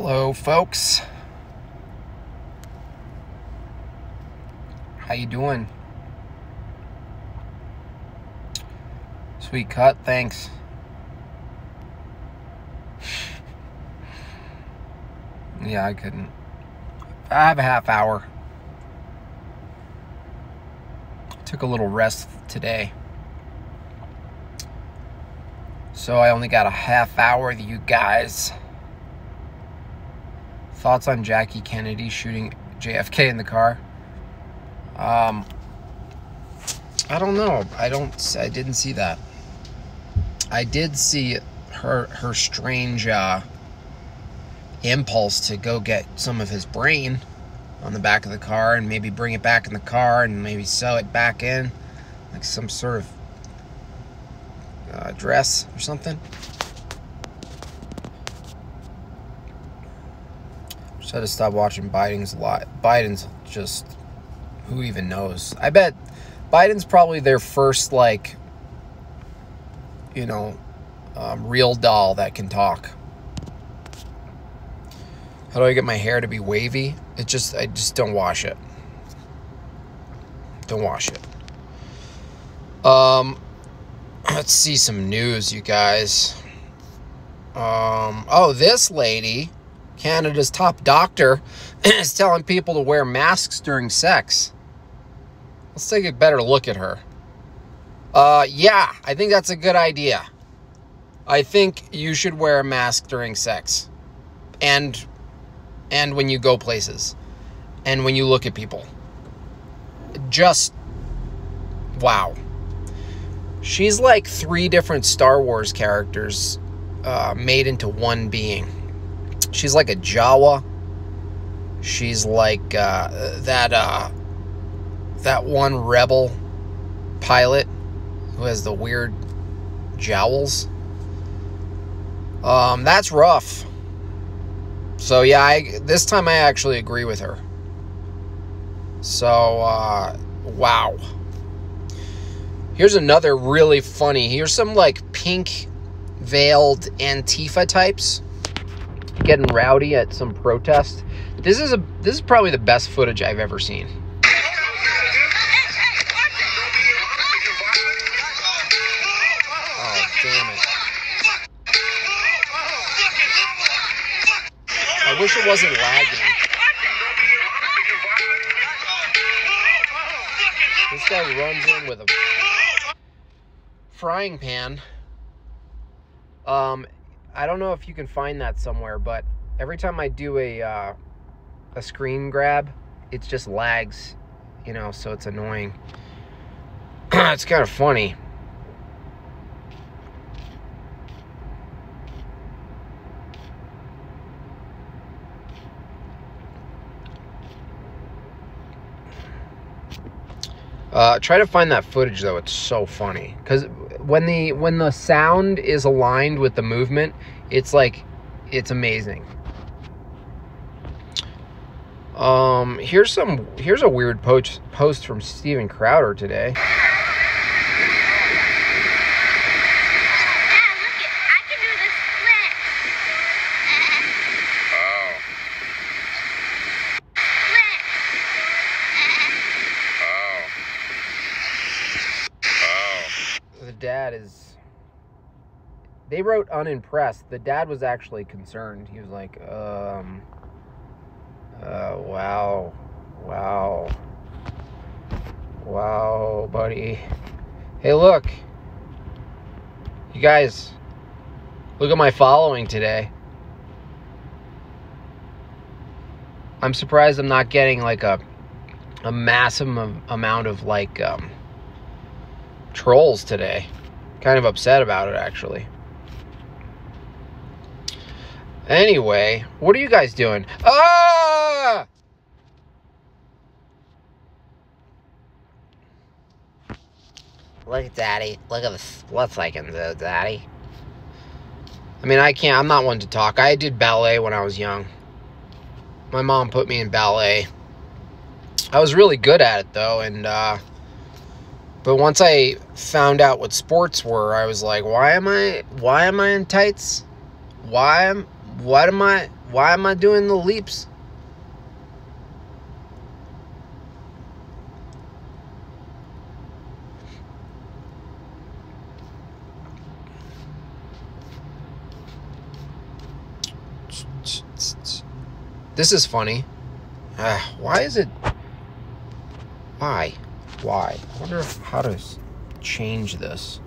Hello, folks. How you doing? Sweet cut, thanks. yeah, I couldn't. I have a half hour. Took a little rest today. So I only got a half hour with you guys. Thoughts on Jackie Kennedy shooting JFK in the car? Um, I don't know. I don't. I didn't see that. I did see her her strange uh, impulse to go get some of his brain on the back of the car and maybe bring it back in the car and maybe sew it back in, like some sort of uh, dress or something. Just had to stop watching Biden's lot. Biden's just who even knows. I bet Biden's probably their first like you know um, real doll that can talk. How do I get my hair to be wavy? It just I just don't wash it. Don't wash it. Um let's see some news, you guys. Um oh, this lady Canada's top doctor, is telling people to wear masks during sex. Let's take a better look at her. Uh, yeah, I think that's a good idea. I think you should wear a mask during sex, and and when you go places, and when you look at people. Just wow. She's like three different Star Wars characters uh, made into one being she's like a Jawa. She's like uh, that uh, that one rebel pilot who has the weird jowls. Um, that's rough. So yeah, I, this time I actually agree with her. So uh, wow. Here's another really funny. Here's some like pink veiled Antifa types getting rowdy at some protest. This is a this is probably the best footage I've ever seen. Oh, damn it. I wish it wasn't lagging. This guy runs in with a frying pan. Um, I don't know if you can find that somewhere, but every time I do a uh, a screen grab, it just lags, you know, so it's annoying. it's kind of funny. Uh, try to find that footage though. It's so funny because when the when the sound is aligned with the movement, it's like it's amazing. Um, here's some here's a weird post post from Steven Crowder today. Wrote unimpressed. The dad was actually concerned. He was like, um, uh, wow, wow, wow, buddy. Hey, look, you guys, look at my following today. I'm surprised I'm not getting like a a massive amount of like um, trolls today. Kind of upset about it actually. Anyway, what are you guys doing? Ah! Look Daddy. Look at this. What's I can do, Daddy? I mean, I can't. I'm not one to talk. I did ballet when I was young. My mom put me in ballet. I was really good at it, though, and, uh, but once I found out what sports were, I was like, why am I, why am I in tights? Why am, what am I why am I doing the leaps? This is funny. Uh, why is it? Why? Why? I wonder how to change this.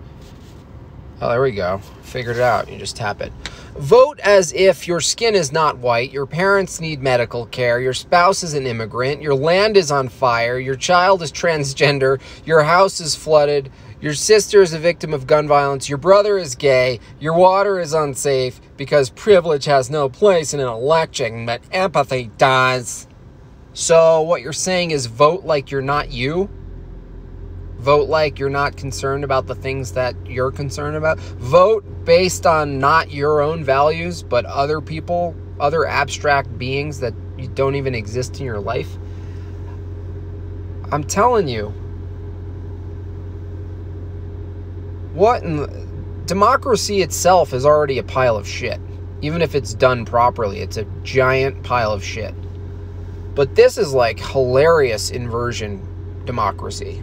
Oh, there we go. Figured it out. You just tap it. Vote as if your skin is not white, your parents need medical care, your spouse is an immigrant, your land is on fire, your child is transgender, your house is flooded, your sister is a victim of gun violence, your brother is gay, your water is unsafe because privilege has no place in an election, but empathy does. So, what you're saying is vote like you're not you? Vote like you're not concerned about the things that you're concerned about. Vote based on not your own values, but other people, other abstract beings that don't even exist in your life. I'm telling you. What in democracy itself is already a pile of shit. Even if it's done properly, it's a giant pile of shit. But this is like hilarious inversion democracy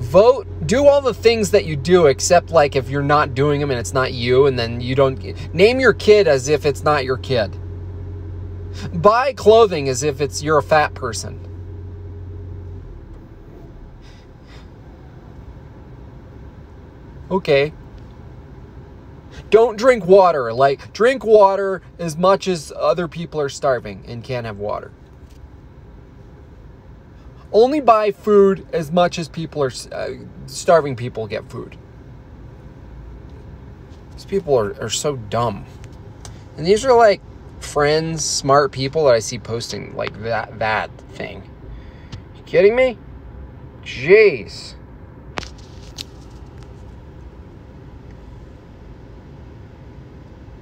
vote do all the things that you do except like if you're not doing them and it's not you and then you don't name your kid as if it's not your kid. Buy clothing as if it's you're a fat person. Okay. Don't drink water like drink water as much as other people are starving and can't have water only buy food as much as people are uh, starving people get food. These people are, are so dumb. And these are like friends, smart people that I see posting like that that thing. You kidding me? Jeez.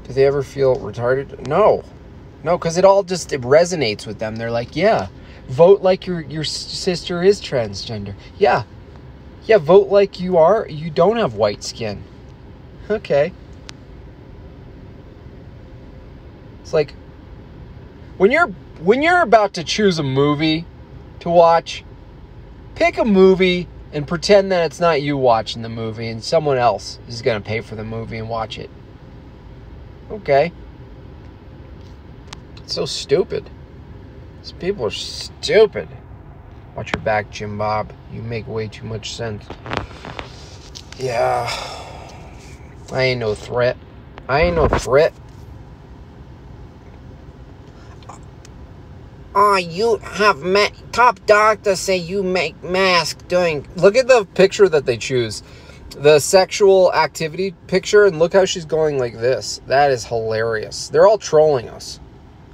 Do they ever feel retarded? No. No, because it all just it resonates with them. They're like, yeah, vote like your your sister is transgender. Yeah. Yeah, vote like you are. You don't have white skin. Okay. It's like when you're when you're about to choose a movie to watch, pick a movie and pretend that it's not you watching the movie and someone else is going to pay for the movie and watch it. Okay. It's so stupid. These people are stupid. Watch your back, Jim Bob. You make way too much sense. Yeah. I ain't no threat. I ain't no threat. Oh, you have met top doctor say you make mask doing. Look at the picture that they choose. The sexual activity picture, and look how she's going like this. That is hilarious. They're all trolling us.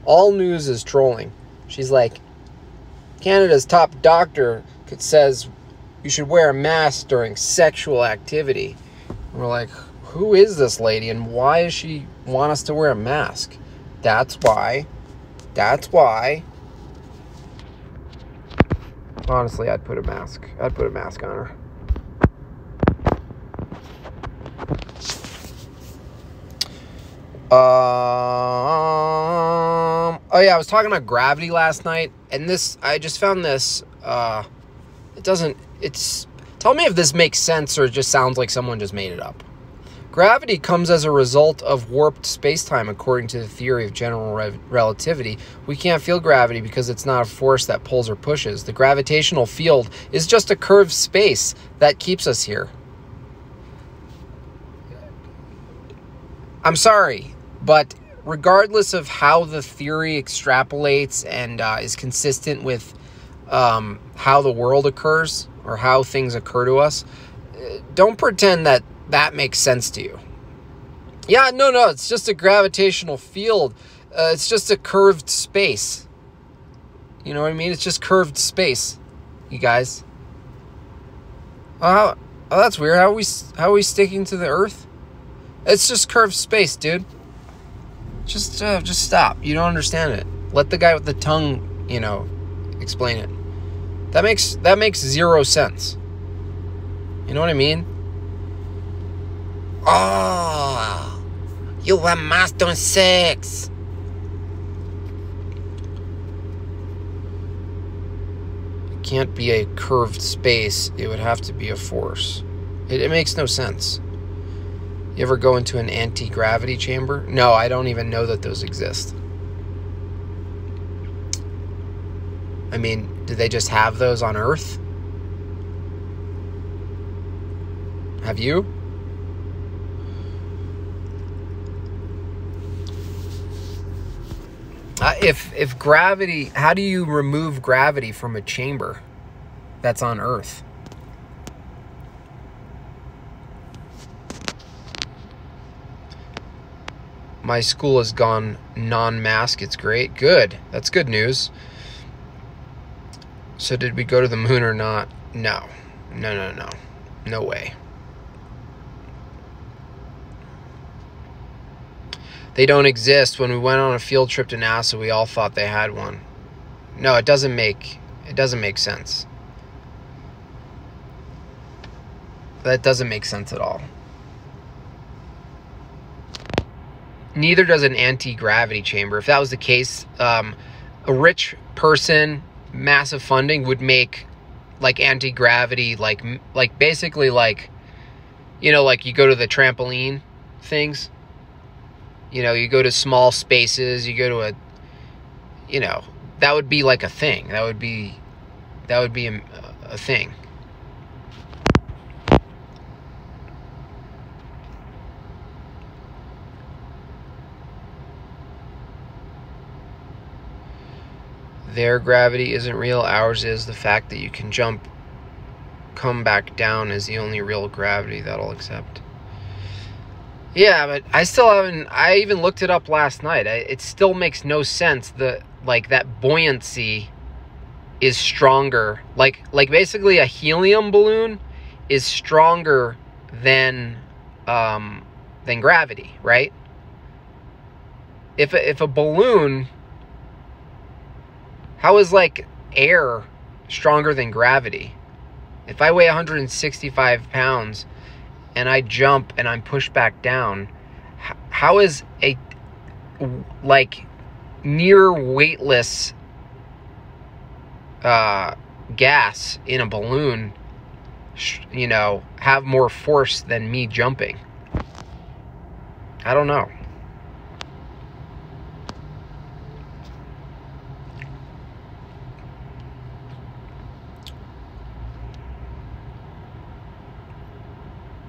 All news is trolling. She's like, Canada's top doctor says you should wear a mask during sexual activity. And we're like, who is this lady and why does she want us to wear a mask? That's why. That's why. Honestly, I'd put a mask. I'd put a mask on her. Um. Oh yeah, I was talking about gravity last night, and this I just found this. Uh, it doesn't. It's. Tell me if this makes sense or just sounds like someone just made it up. Gravity comes as a result of warped space-time according to the theory of general re- relativity. We can't feel gravity because it's not a force that pulls or pushes. The gravitational field is just a curved space that keeps us here. I'm sorry. But regardless of how the theory extrapolates and uh, is consistent with um, how the world occurs or how things occur to us, don't pretend that that makes sense to you. Yeah, no, no, it's just a gravitational field. Uh, it's just a curved space. You know what I mean? It's just curved space, you guys. Oh, oh that's weird. How are we how are we sticking to the Earth? It's just curved space, dude. Just, uh, just stop. You don't understand it. Let the guy with the tongue, you know, explain it. That makes that makes zero sense. You know what I mean? Oh, you were Master Six. It can't be a curved space. It would have to be a force. It, it makes no sense. You ever go into an anti gravity chamber? No, I don't even know that those exist. I mean, do they just have those on Earth? Have you? Uh, if if gravity, how do you remove gravity from a chamber that's on Earth? My school has gone non-mask. It's great. Good. That's good news. So did we go to the moon or not? No. No, no, no. No way. They don't exist. When we went on a field trip to NASA, we all thought they had one. No, it doesn't make it doesn't make sense. That doesn't make sense at all. Neither does an anti-gravity chamber. If that was the case, um, a rich person, massive funding would make like anti-gravity, like like basically like, you know, like you go to the trampoline things you know, you go to small spaces, you go to a, you know, that would be like a thing. That would be, that would be a, a thing. Their gravity isn't real, ours is. The fact that you can jump, come back down is the only real gravity that I'll accept. Yeah, but I still haven't. I even looked it up last night. I, it still makes no sense. The like that buoyancy is stronger. Like like basically a helium balloon is stronger than um, than gravity, right? If a, if a balloon, how is like air stronger than gravity? If I weigh 165 pounds and I jump and I'm pushed back down, how is a like near weightless uh, gas in a balloon, you know, have more force than me jumping? I don't know.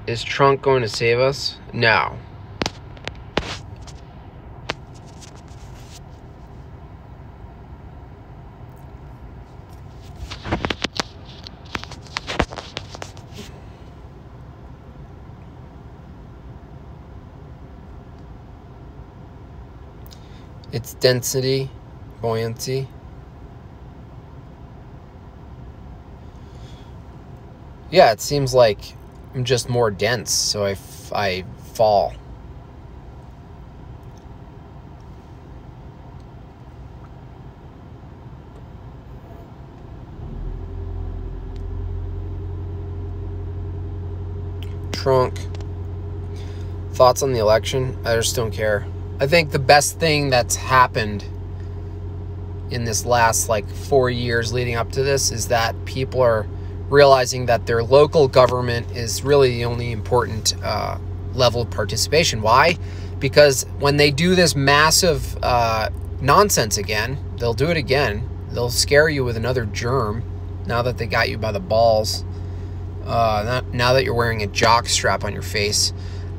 Is Trump going to save us? No. Its density, buoyancy. Yeah, it seems like I'm just more dense, so I, I fall. Trunk. Thoughts on the election? I just don't care. I think the best thing that's happened in this last like four years leading up to this is that people are realizing that their local government is really the only important uh, level of participation. Why? Because when they do this massive uh, nonsense again, they'll do it again. They'll scare you with another germ now that they got you by the balls. Uh, now that you're wearing a jock strap on your face,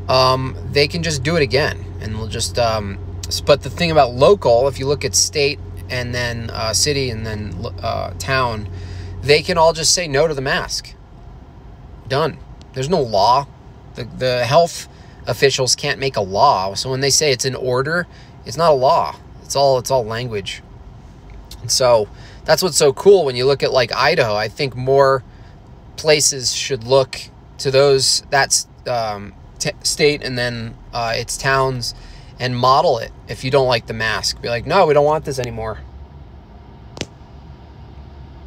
um, they can just do it again. And they'll just. Um, but the thing about local, if you look at state and then uh, city and then uh, town, they can all just say no to the mask. Done. There's no law. The, the health officials can't make a law. So when they say it's an order, it's not a law. It's all it's all language. And so that's what's so cool when you look at like Idaho. I think more places should look to those that's um, state and then uh, its towns and model it. If you don't like the mask, be like, no, we don't want this anymore.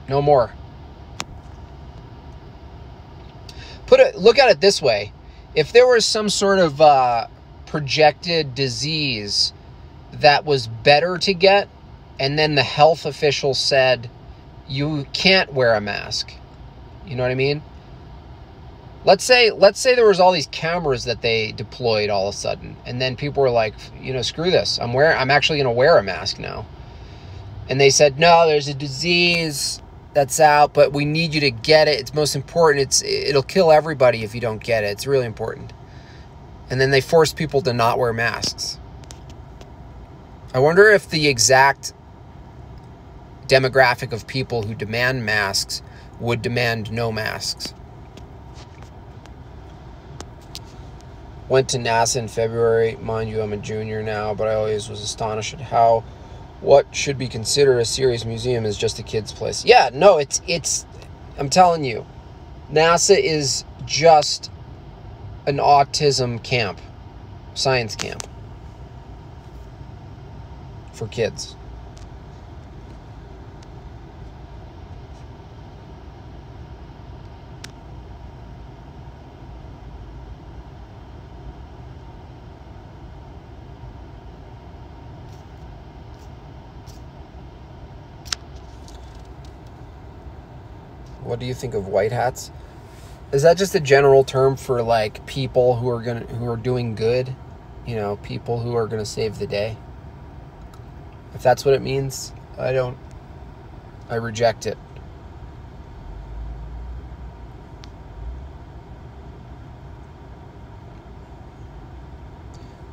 No more. Put it look at it this way if there was some sort of uh, projected disease that was better to get and then the health official said you can't wear a mask. You know what I mean? Let's say let's say there was all these cameras that they deployed all of a sudden and then people were like, you know, screw this. I'm wearing I'm actually going to wear a mask now. And they said, "No, there's a disease that's out, but we need you to get it. It's most important. It's it'll kill everybody if you don't get it. It's really important." And then they force people to not wear masks. I wonder if the exact demographic of people who demand masks would demand no masks. Went to NASA in February. Mind you, I'm a junior now, but I always was astonished at how what should be considered a serious museum is just a kid's place. Yeah, no, it's it's I'm telling you. NASA is just an autism camp, science camp for kids. What do you think of white hats? Is that just a general term for like people who are gonna who are doing good? You know, people who are gonna save the day. If that's what it means, I don't. I reject it.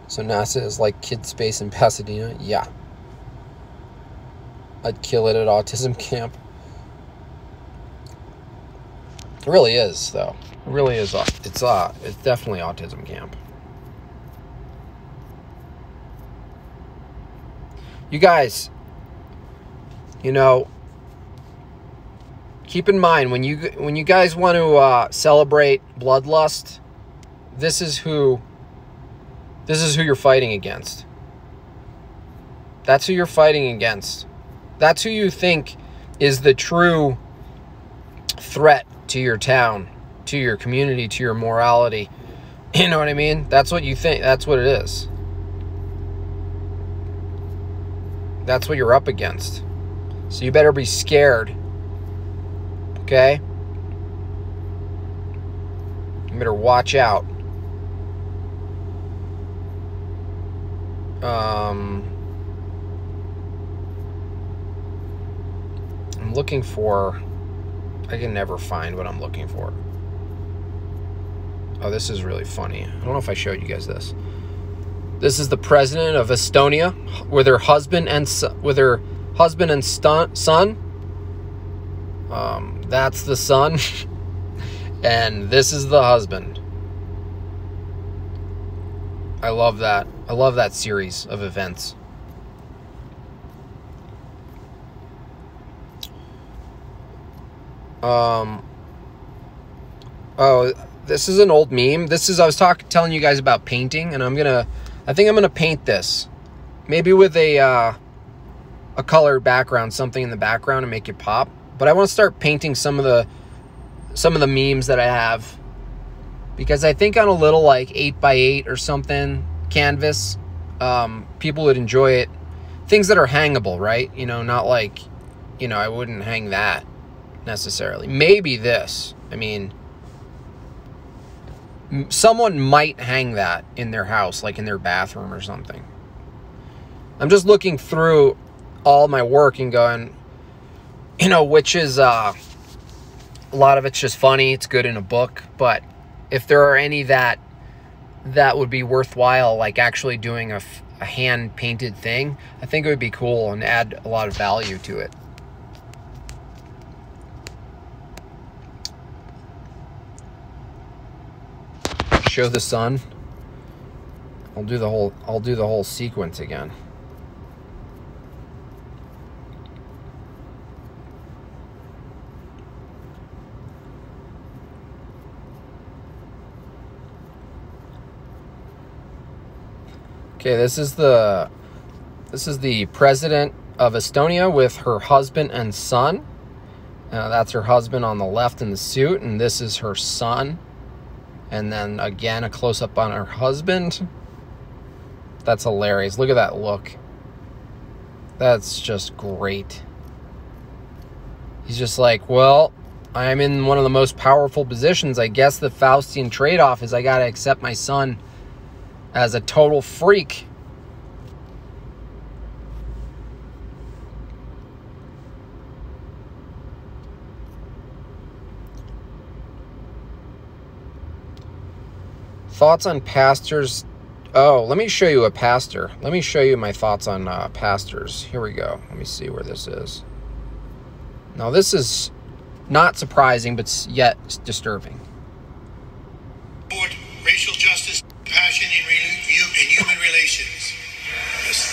So NASA is like kid space in Pasadena? Yeah. I'd kill it at autism camp. It really is, though. It really is. It's uh, it's definitely autism camp. You guys, you know, keep in mind when you when you guys want to uh, celebrate bloodlust, this is who. This is who you're fighting against. That's who you're fighting against. That's who you think is the true threat to your town, to your community, to your morality. You know what I mean? That's what you think. That's what it is. That's what you're up against. So you better be scared. Okay? You better watch out. Um, I'm looking for I can never find what I'm looking for. Oh, this is really funny. I don't know if I showed you guys this. This is the president of Estonia with her husband and with her husband and son. Um, that's the son, and this is the husband. I love that. I love that series of events. Um, oh, this is an old meme. This is I was talking, telling you guys about painting, and I'm gonna, I think I'm gonna paint this, maybe with a uh, a colored background, something in the background, and make it pop. But I want to start painting some of the some of the memes that I have because I think on a little like eight by eight or something canvas, um, people would enjoy it. Things that are hangable, right? You know, not like, you know, I wouldn't hang that necessarily. Maybe this. I mean, someone might hang that in their house, like in their bathroom or something. I'm just looking through all my work and going, you know, which is uh, a lot of it's just funny. It's good in a book, but if there are any that that would be worthwhile, like actually doing a, a hand painted thing, I think it would be cool and add a lot of value to it. Show the sun. I'll do the whole I'll do the whole sequence again. Okay, this is the this is the president of Estonia with her husband and son. Uh, that's her husband on the left in the suit, and this is her son and then again, a close up on her husband. That's hilarious. Look at that look. That's just great. He's just like, well, I'm in one of the most powerful positions. I guess the Faustian trade off is I got to accept my son as a total freak. Thoughts on pastors Oh, let me show you a pastor. Let me show you my thoughts on uh, pastors. Here we go. Let me see where this is. Now, this is not surprising, but yet disturbing. Racial justice, passion in, in human relations. Yes.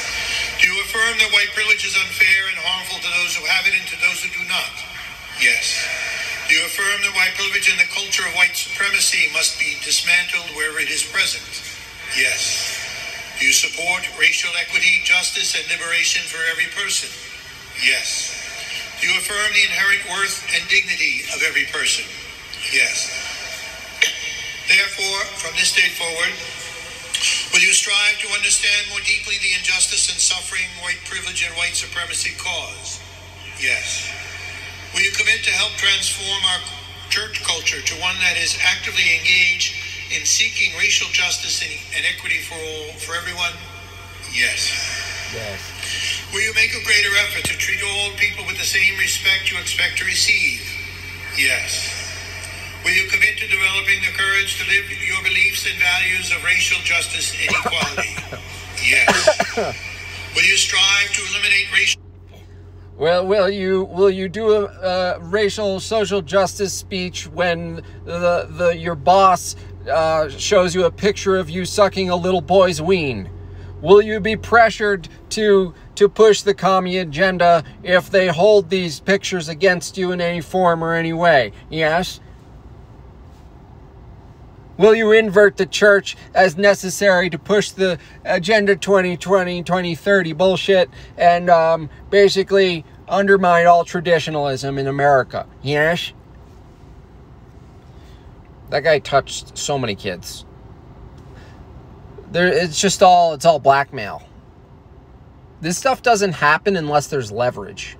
Do you affirm that white privilege is unfair and harmful to those who have it and to those who do not? Yes. You affirm that white privilege and the culture of white supremacy must be dismantled wherever it is present? Yes. You support racial equity, justice, and liberation for every person? Yes. You affirm the inherent worth and dignity of every person? Yes. Therefore, from this day forward, will you strive to understand more deeply the injustice and suffering white privilege and white supremacy cause? Yes. Will you commit to help transform our church culture to one that is actively engaged in seeking racial justice and, equity for all, for everyone? Yes. Yes. Will you make a greater effort to treat all people with the same respect you expect to receive? Yes. Will you commit to developing the courage to live your beliefs and values of racial justice and equality? yes. Will you strive to eliminate racial well, will you will you do a, racial social justice speech when the the your boss uh, shows you a picture of you sucking a little boy's ween? Will you be pressured to to push the commie agenda if they hold these pictures against you in any form or any way? Yes. Will you invert the church as necessary to push the Agenda 2020, 2030 bullshit and um, basically undermine all traditionalism in America? Yes? That guy touched so many kids. There, it's just all it's all blackmail. This stuff doesn't happen unless there's leverage.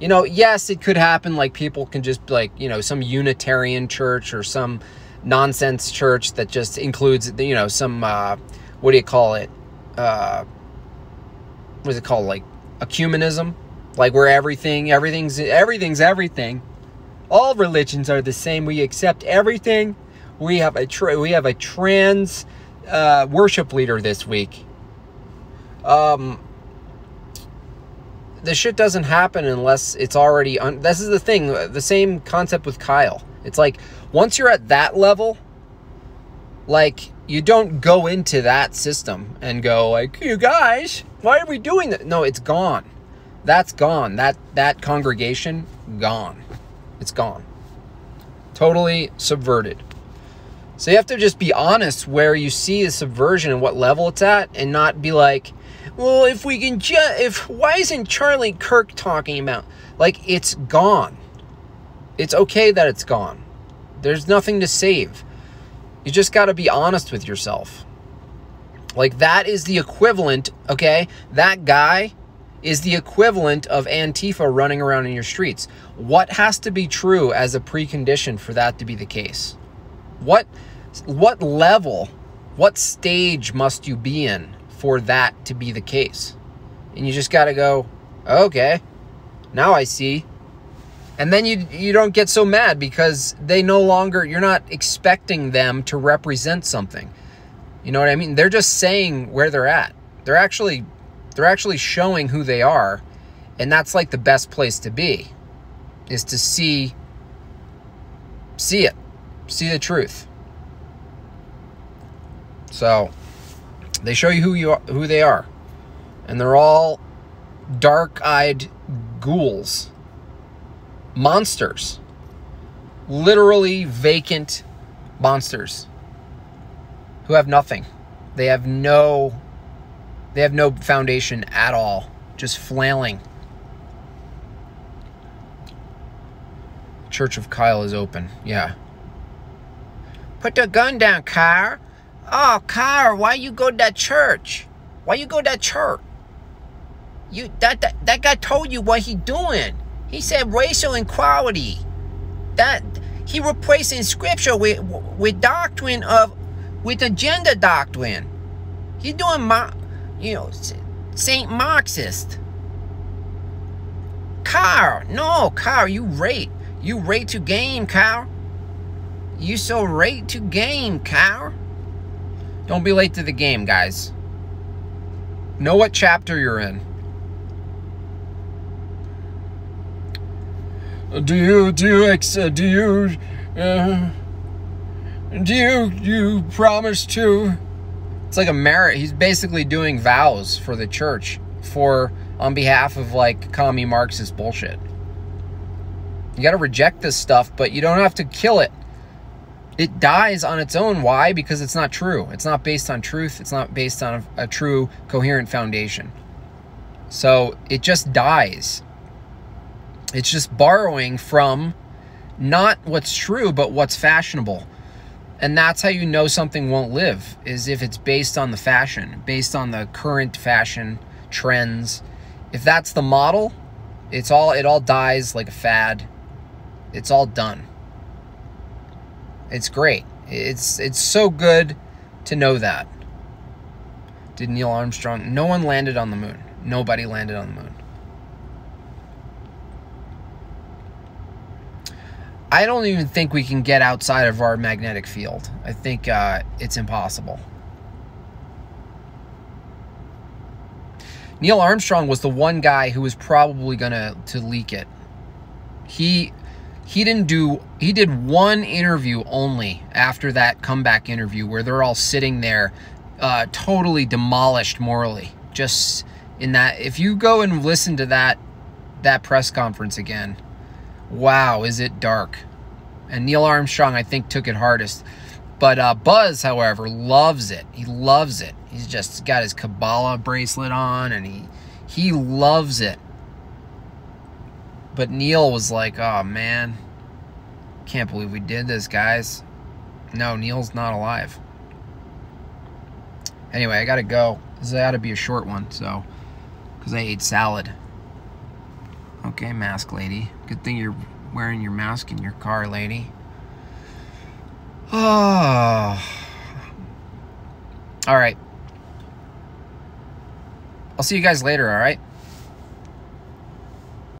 You know, yes, it could happen like people can just like, you know, some Unitarian church or some nonsense church that just includes, you know, some uh what do you call it? Uh what is it called? Like ecumenism? Like where everything everything's everything's everything all religions are the same. We accept everything. We have a tra- we have a trans uh, worship leader this week. Um, the shit doesn't happen unless it's already. Un- this is the thing. The same concept with Kyle. It's like once you're at that level, like you don't go into that system and go like, "You guys, why are we doing that?" No, it's gone. That's gone. That that congregation gone. It's gone. Totally subverted. So you have to just be honest where you see the subversion and what level it's at and not be like, well, if we can just, if, why isn't Charlie Kirk talking about? Like, it's gone. It's okay that it's gone. There's nothing to save. You just got to be honest with yourself. Like, that is the equivalent, okay? That guy is the equivalent of Antifa running around in your streets. What has to be true as a precondition for that to be the case? What what level, what stage must you be in for that to be the case? And you just got to go, okay, now I see. And then you you don't get so mad because they no longer you're not expecting them to represent something. You know what I mean? They're just saying where they're at. They're actually they're actually showing who they are. And that's like the best place to be is to see see it. See the truth. So they show you who you are, who they are. And they're all dark-eyed ghouls. Monsters. Literally vacant monsters who have nothing. They have no they have no foundation at all, just flailing. Church of Kyle is open. Yeah. Put the gun down, Car. Oh, Car, why you go to that church? Why you go to that church? You that, that that guy told you what he doing. He said racial equality. That he replacing scripture with with doctrine of with agenda doctrine. He doing you know Saint Marxist. Carl, no, Carl, you rate. You rate to game, Carl. You so rate to game, Carl. Don't be late to the game, guys. Know what chapter you're in. Do you do you ex, uh, do you uh, do you you promise to? It's like a merit. He's basically doing vows for the church for on behalf of like commie Marxist bullshit. You got to reject this stuff, but you don't have to kill it. It dies on its own. Why? Because it's not true. It's not based on truth. It's not based on a, a true, coherent foundation. So it just dies. It's just borrowing from not what's true, but what's fashionable. And that's how you know something won't live, is if it's based on the fashion, based on the current fashion trends. If that's the model, it's all it all dies like a fad. It's all done. It's great. It's it's so good to know that. Did Neil Armstrong? No one landed on the moon. Nobody landed on the moon. I don't even think we can get outside of our magnetic field. I think uh, it's impossible. Neil Armstrong was the one guy who was probably gonna to leak it. He he didn't do he did one interview only after that comeback interview where they're all sitting there uh, totally demolished morally. Just in that if you go and listen to that that press conference again, wow, is it dark. And Neil Armstrong, I think, took it hardest. But uh, Buzz, however, loves it. He loves it. He's just got his Kabbalah bracelet on, and he he loves it. But Neil was like, "Oh man, can't believe we did this, guys." No, Neil's not alive. Anyway, I gotta go. This ought to be a short one, so because I ate salad. Okay, mask lady. Good thing you're wearing your mask in your car, lady. Oh. All right. I'll see you guys later, all right?